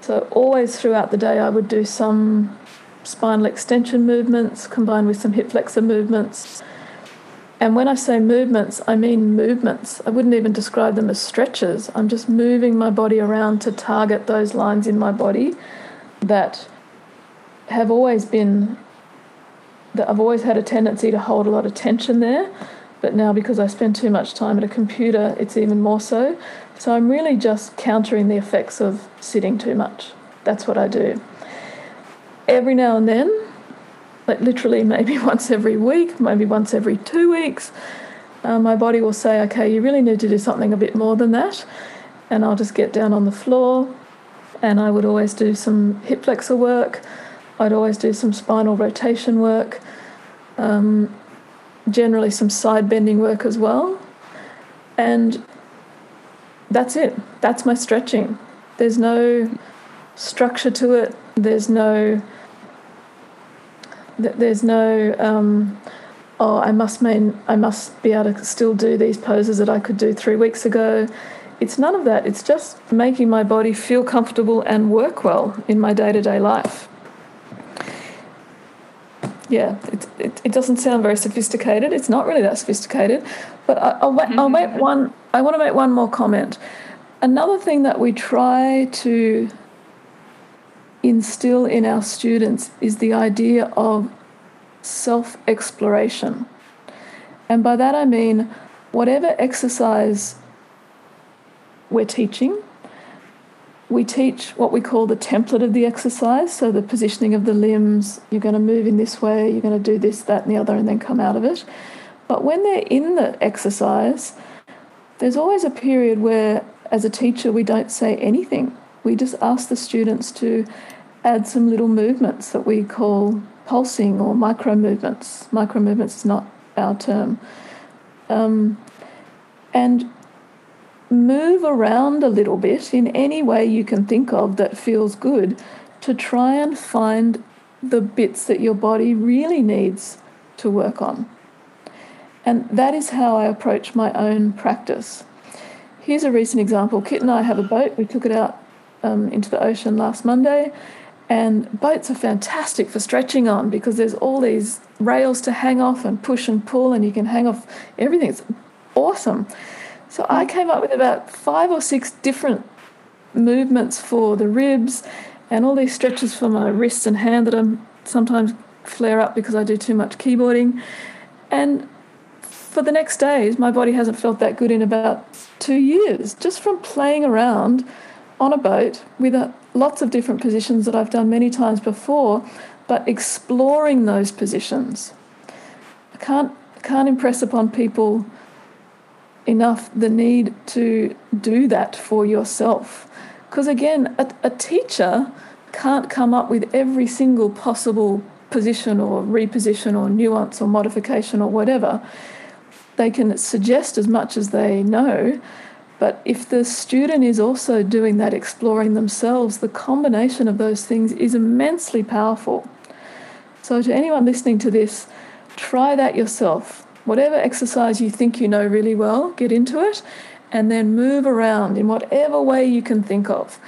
S2: So, always throughout the day, I would do some spinal extension movements combined with some hip flexor movements. And when I say movements, I mean movements. I wouldn't even describe them as stretches. I'm just moving my body around to target those lines in my body that have always been that I've always had a tendency to hold a lot of tension there, but now because I spend too much time at a computer, it's even more so. So I'm really just countering the effects of sitting too much. That's what I do. Every now and then, like literally maybe once every week, maybe once every two weeks, uh, my body will say, okay, you really need to do something a bit more than that. And I'll just get down on the floor and I would always do some hip flexor work. I'd always do some spinal rotation work, um, generally some side bending work as well. And that's it. That's my stretching. There's no structure to it. There's no. There's no. Um, oh, I must mean I must be able to still do these poses that I could do three weeks ago. It's none of that. It's just making my body feel comfortable and work well in my day to day life. Yeah, it, it, it, doesn't sound very sophisticated. It's not really that sophisticated. But I, will I'll make one, I want to make one more comment. Another thing that we try to instill in our students is the idea of self exploration. And by that I mean whatever exercise we're teaching, we teach what we call the template of the exercise. So, the positioning of the limbs, you're going to move in this way, you're going to do this, that, and the other, and then come out of it. But when they're in the exercise, there's always a period where, as a teacher, we don't say anything. We just ask the students to add some little movements that we call pulsing or micro movements. Micro movements is not our term. Um, and move around a little bit in any way you can think of that feels good to try and find the bits that your body really needs to work on. And that is how I approach my own practice. Here's a recent example. Kit and I have a boat. We took it out um, into the ocean last Monday, and boats are fantastic for stretching on because there's all these rails to hang off and push and pull, and you can hang off everything. It's awesome. So I came up with about five or six different movements for the ribs and all these stretches for my wrists and hand that I'm sometimes flare up because I do too much keyboarding. And for the next days, my body hasn't felt that good in about two years, just from playing around on a boat with a, lots of different positions that I've done many times before, but exploring those positions. I can't, can't impress upon people enough the need to do that for yourself. Because again, a, a teacher can't come up with every single possible position or reposition or nuance or modification or whatever. They can suggest as much as they know, but if the student is also doing that, exploring themselves, the combination of those things is immensely powerful. So, to anyone listening to this, try that yourself whatever exercise you think you know really well, get into it and then move around in whatever way you can think of.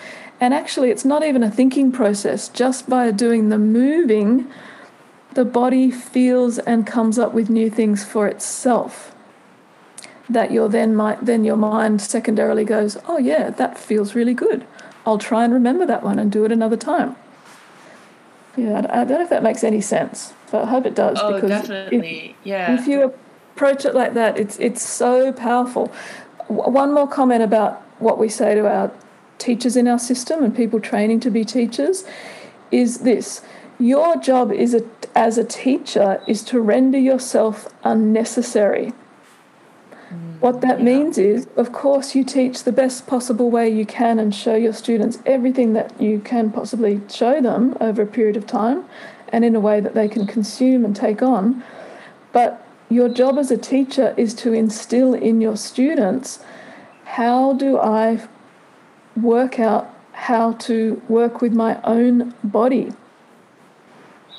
S2: And actually, it's not even a thinking process, just by doing the moving, the body feels and comes up with new things for itself. That your then might then your mind secondarily goes, oh yeah, that feels really good. I'll try and remember that one and do it another time. Yeah, I don't know if that makes any sense, but I hope it does.
S1: Oh, because definitely. If, yeah.
S2: If you approach it like that, it's it's so powerful. One more comment about what we say to our teachers in our system and people training to be teachers is this your job is a, as a teacher is to render yourself unnecessary mm, what that yeah. means is of course you teach the best possible way you can and show your students everything that you can possibly show them over a period of time and in a way that they can consume and take on but your job as a teacher is to instill in your students how do I work out how to work with my own body.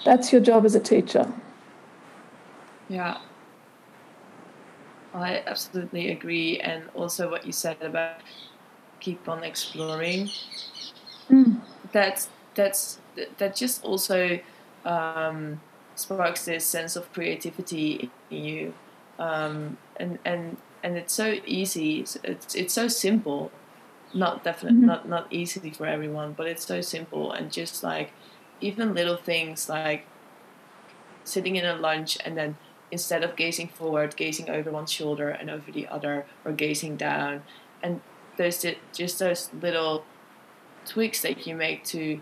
S2: That's your job as a teacher.
S1: Yeah. I absolutely agree. And also what you said about keep on exploring. Mm. That's that's that just also um, sparks this sense of creativity in you, um, and and and it's so easy. It's it's so simple, not definitely mm-hmm. not not easy for everyone, but it's so simple and just like even little things like sitting in a lunge and then instead of gazing forward, gazing over one shoulder and over the other, or gazing down. And there's just those little tweaks that you make to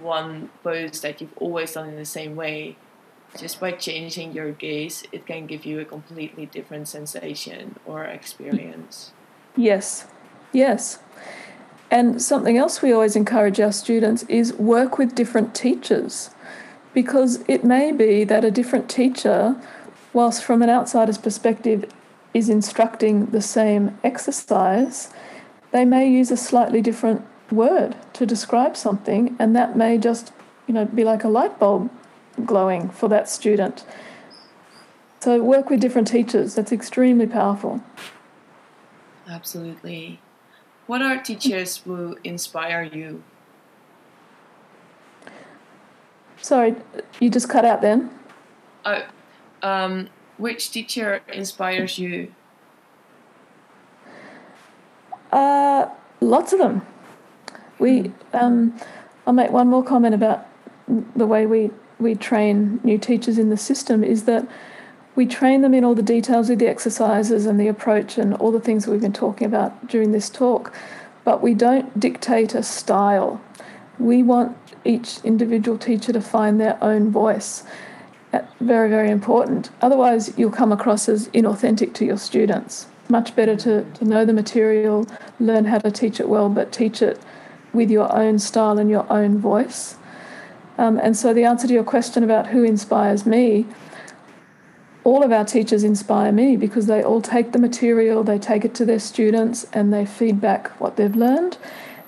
S1: one pose that you've always done in the same way. Just by changing your gaze, it can give you a completely different sensation or experience.
S2: Yes, yes. And something else we always encourage our students is work with different teachers because it may be that a different teacher, whilst from an outsider's perspective, is instructing the same exercise, they may use a slightly different word to describe something, and that may just, you know, be like a light bulb glowing for that student. So work with different teachers. That's extremely powerful.
S1: Absolutely. What are teachers who inspire you?
S2: Sorry, you just cut out then.
S1: Oh, um, which teacher inspires you?
S2: Uh, lots of them. We, hmm. um, I'll make one more comment about the way we, we train new teachers in the system is that we train them in all the details of the exercises and the approach and all the things that we've been talking about during this talk, but we don't dictate a style. We want each individual teacher to find their own voice. Very, very important. Otherwise, you'll come across as inauthentic to your students. Much better to, to know the material, learn how to teach it well, but teach it with your own style and your own voice. Um, and so, the answer to your question about who inspires me, all of our teachers inspire me because they all take the material, they take it to their students, and they feed back what they've learned,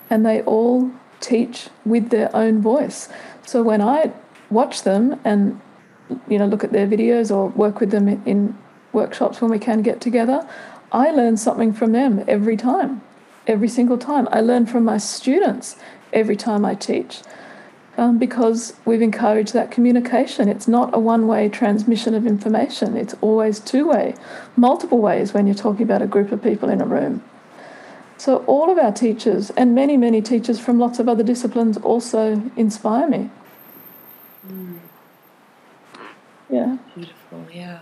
S2: and they all teach with their own voice. So when I watch them and you know look at their videos or work with them in workshops when we can get together, I learn something from them every time, every single time. I learn from my students every time I teach. Um, because we've encouraged that communication. It's not a one way transmission of information, it's always two way, multiple ways when you're talking about a group of people in a room. So, all of our teachers and many, many teachers from lots of other disciplines also inspire me. Mm. Yeah.
S1: Beautiful, yeah.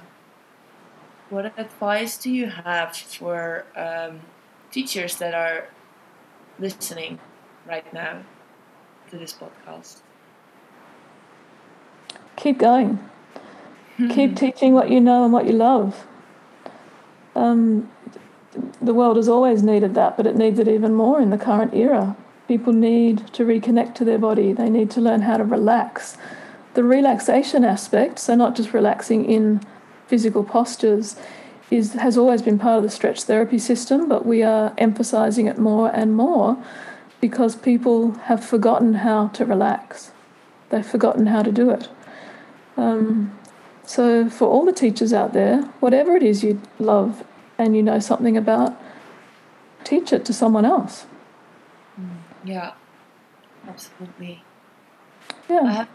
S1: What advice do you have for um, teachers that are listening right now to this podcast?
S2: Keep going. Keep teaching what you know and what you love. Um, the world has always needed that, but it needs it even more in the current era. People need to reconnect to their body, they need to learn how to relax. The relaxation aspect, so not just relaxing in physical postures, is, has always been part of the stretch therapy system, but we are emphasizing it more and more because people have forgotten how to relax. They've forgotten how to do it. Um, so, for all the teachers out there, whatever it is you love and you know something about, teach it to someone else.
S1: Mm, yeah, absolutely.
S2: Yeah.
S1: I have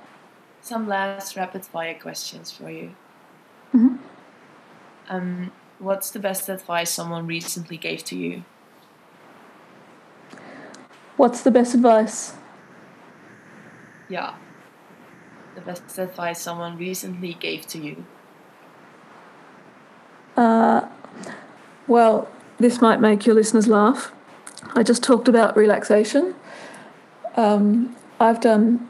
S1: some last rapid fire questions for you. Mm-hmm. Um, what's the best advice someone recently gave to you?
S2: What's the best advice?
S1: Yeah. The best advice someone recently gave to you.
S2: Uh, well, this might make your listeners laugh. I just talked about relaxation. Um, I've done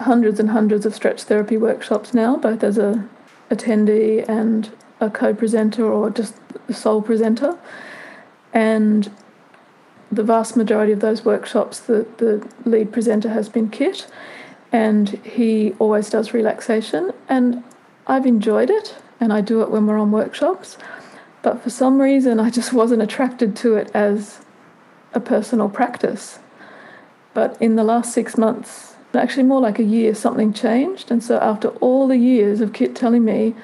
S2: hundreds and hundreds of stretch therapy workshops now, both as a attendee and a co-presenter or just the sole presenter. And the vast majority of those workshops, the, the lead presenter has been Kit, and he always does relaxation. And I've enjoyed it, and I do it when we're on workshops. But for some reason, I just wasn't attracted to it as a personal practice. But in the last six months, actually more like a year, something changed. And so after all the years of Kit telling me,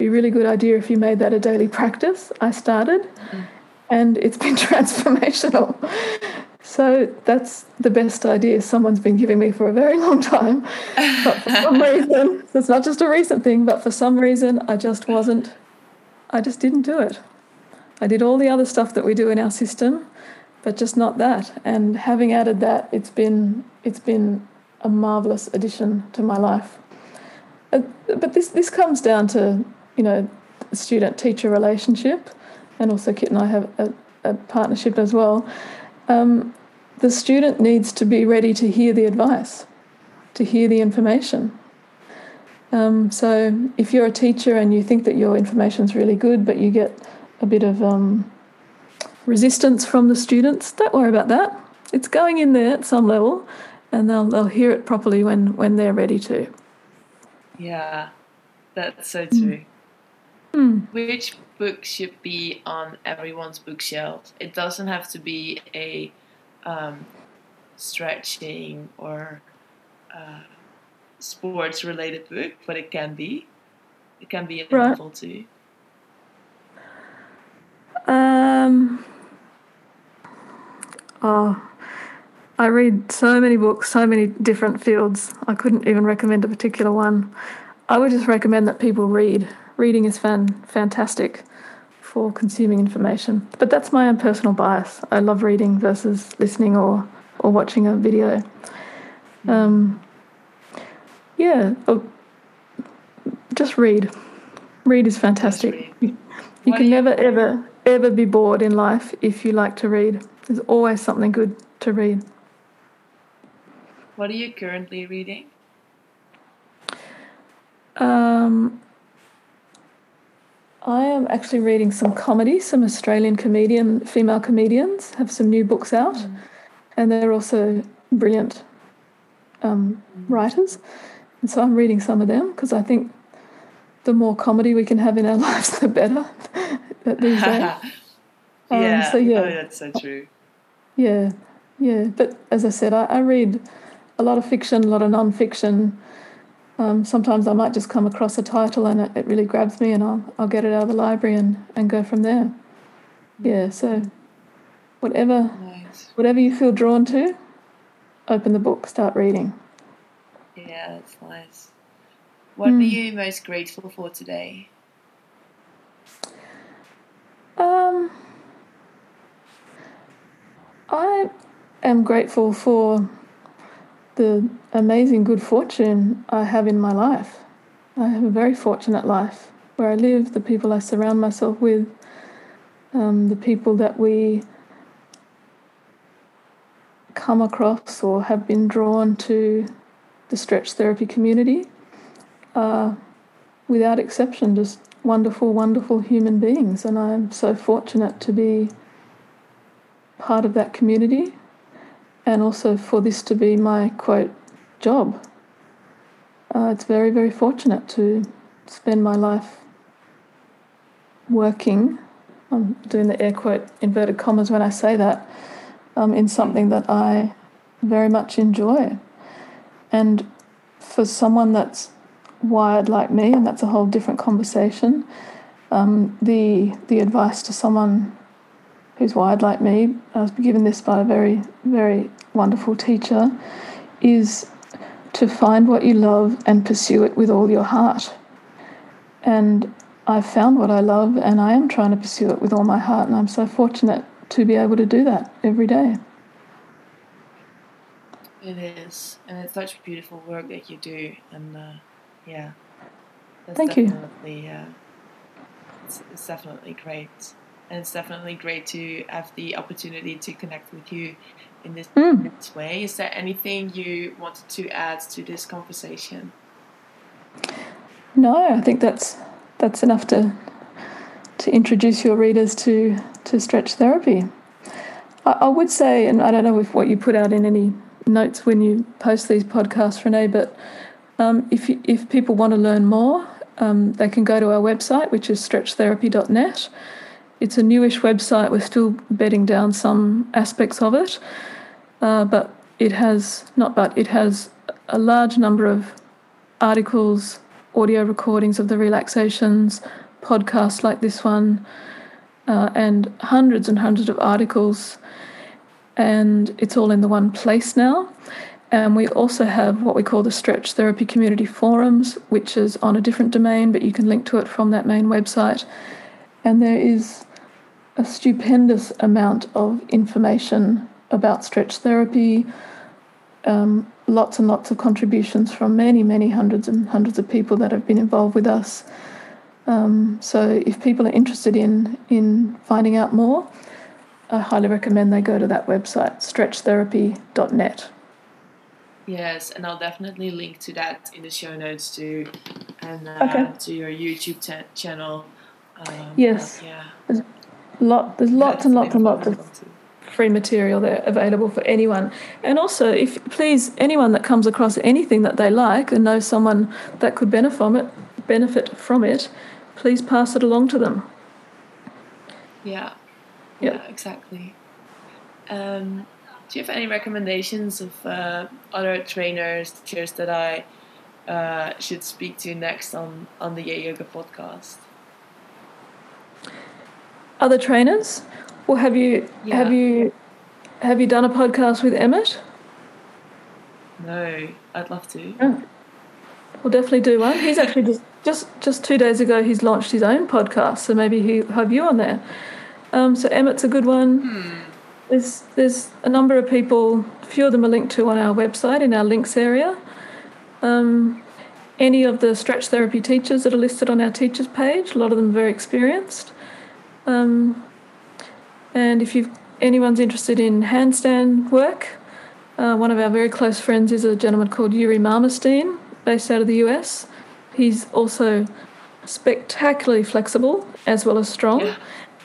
S2: be a really good idea if you made that a daily practice, I started. Mm-hmm. And it's been transformational. So that's the best idea someone's been giving me for a very long time. But for some reason, it's not just a recent thing, but for some reason, I just wasn't I just didn't do it. I did all the other stuff that we do in our system, but just not that. And having added that, it's been it's been a marvelous addition to my life. uh, but this this comes down to you know student teacher relationship, and also Kit and I have a, a partnership as well. Um, the student needs to be ready to hear the advice, to hear the information. Um, so if you're a teacher and you think that your information is really good, but you get a bit of um, resistance from the students, don't worry about that. It's going in there at some level, and they'll they'll hear it properly when when they're ready to.
S1: Yeah, that's so true.
S2: Mm.
S1: Which book should be on everyone's bookshelf? It doesn't have to be a um, stretching or uh, sports related book, but it can be. It can be a
S2: Right.
S1: novel too.
S2: Um. Oh, I read so many books, so many different fields. I couldn't even recommend a particular one. I would just recommend that people read. Reading is fan fantastic for consuming information. But that's my own personal bias. I love reading versus listening or or watching a video. Um. Yeah. Oh, just read. Read is fantastic.
S1: read.
S2: You, can
S1: you-
S2: never ever ever be bored in life if you like to read. There's always something good to read.
S1: What are you currently reading?
S2: Um, I am actually reading some comedy. Some Australian comedian female comedians have some new books out, and they're also brilliant um, writers. And so I'm reading some of them because I think the more comedy we can have in our lives, the better. these days. Um,
S1: yeah.
S2: so yeah.
S1: Oh, that's so true.
S2: Yeah, yeah. But as I said, I, I read a lot of fiction, a lot of non-fiction. Um, sometimes I might just come across a title and it, it really grabs me, and I'll I'll get it out of the library and, and go from there. Yeah. So whatever
S1: Nice.
S2: whatever you feel drawn to, open the book, start reading.
S1: Yeah, that's nice. What are
S2: Hmm.
S1: you most grateful for today?
S2: Um, I am grateful for the amazing good fortune I have in my life. I have a very fortunate life where I live, the people I surround myself with, um, the people that we come across or have been drawn to the stretch therapy community are, without exception, just wonderful, wonderful human beings. And I'm so fortunate to be part of that community and also for this to be my quote job. Uh, it's very, very fortunate to spend my life working. I'm doing the air quote inverted commas when I say that um, in something that I very much enjoy. And for someone that's wired like me, and that's a whole different conversation. Um, the the advice to someone who's wired like me, I was given this by a very very wonderful teacher, is to find what you love and pursue it with all your heart. And I've found what I love, and I am trying to pursue it with all my heart, and I'm so fortunate to be able to do that every day.
S1: It is, and it's such beautiful work that you do, and uh, yeah,
S2: Thank you.
S1: Uh, it's, it's definitely great, and it's definitely great to have the opportunity to connect with you in this,
S2: Mm.
S1: way. Is there anything you wanted to add to this conversation?
S2: No, I think that's that's enough to to introduce your readers to to stretch therapy. I, I would say, and I don't know if what you put out in any notes when you post these podcasts, Renée, but um, if you, if people want to learn more, um, they can go to our website, which is stretchtherapy.net. It's a newish website. We're still bedding down some aspects of it, uh, but it has not. But it has a large number of articles, audio recordings of the relaxations, podcasts like this one, uh, and hundreds and hundreds of articles. And it's all in the one place now. And we also have what we call the Stretch Therapy Community Forums, which is on a different domain, but you can link to it from that main website. And there is a stupendous amount of information about stretch therapy, um, lots and lots of contributions from many, many hundreds and hundreds of people that have been involved with us. Um, so if people are interested in in finding out more, I highly recommend they go to that website, stretchtherapy.net.
S1: Yes, and I'll definitely link to that in the show notes too, and uh, okay. to your YouTube t- channel.
S2: Um, yes. Yeah. There's lot. There's lots That's and lots and lots of free material there available for anyone. And also, if please anyone that comes across anything that they like and knows someone that could benefit from it, benefit from it, please pass it along to them.
S1: Yeah. Yep. Yeah, exactly. Um, do you have any recommendations of uh, other trainers, teachers that I uh, should speak to next on, on the YAY!YOGA podcast?
S2: Other trainers? Well, have you yeah. have you have you done a podcast with Emmet?
S1: No, I'd love to.
S2: Oh. We'll definitely do one. He's actually just just just two days ago he's launched his own podcast, so maybe he'll have you on there. Um, so Emmet's a good one. Hmm. There's there's a number of people. A few of them are linked to on our website in our links area. Um, any of the stretch therapy teachers that are listed on our teachers page, a lot of them very experienced. Um, and if you anyone's interested in handstand work, uh, one of our very close friends is a gentleman called Yuri Marmerstein, based out of the US. He's also spectacularly flexible as well as strong, yeah.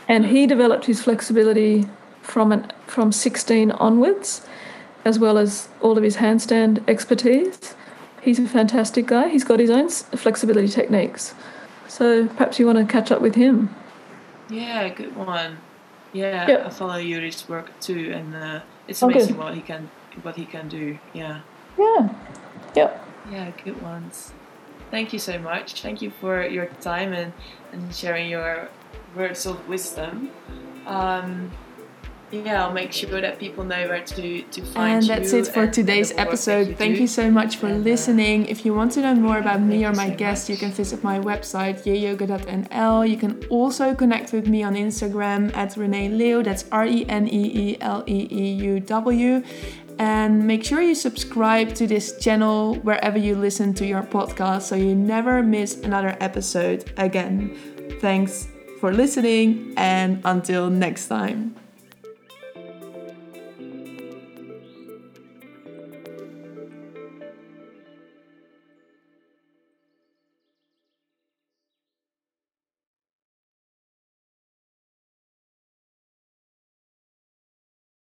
S2: and he developed his flexibility from an, from 16 onwards, as well as all of his handstand expertise. He's a fantastic guy. He's got his own flexibility techniques. So perhaps you want to catch up with him.
S1: Yeah, good one. Yeah, yep. I follow Yuri's work too, and uh, it's amazing what he can what he can do. Yeah.
S2: Yeah. Yep.
S1: Yeah, good ones. Thank you so much. Thank you for your time and, and sharing your words of wisdom. Um, yeah, I'll make sure that people know where to, to find you.
S3: And that's it for today's episode. You Thank do. you so much for and, uh, listening. If you want to know more about me or my so guests, you can visit my website, yayyoga.nl. You can also connect with me on Instagram at Renée Leeuw. That's R E N E E L E E U W. And make sure you subscribe to this channel wherever you listen to your podcast so you never miss another episode again. Thanks for listening, and until next time.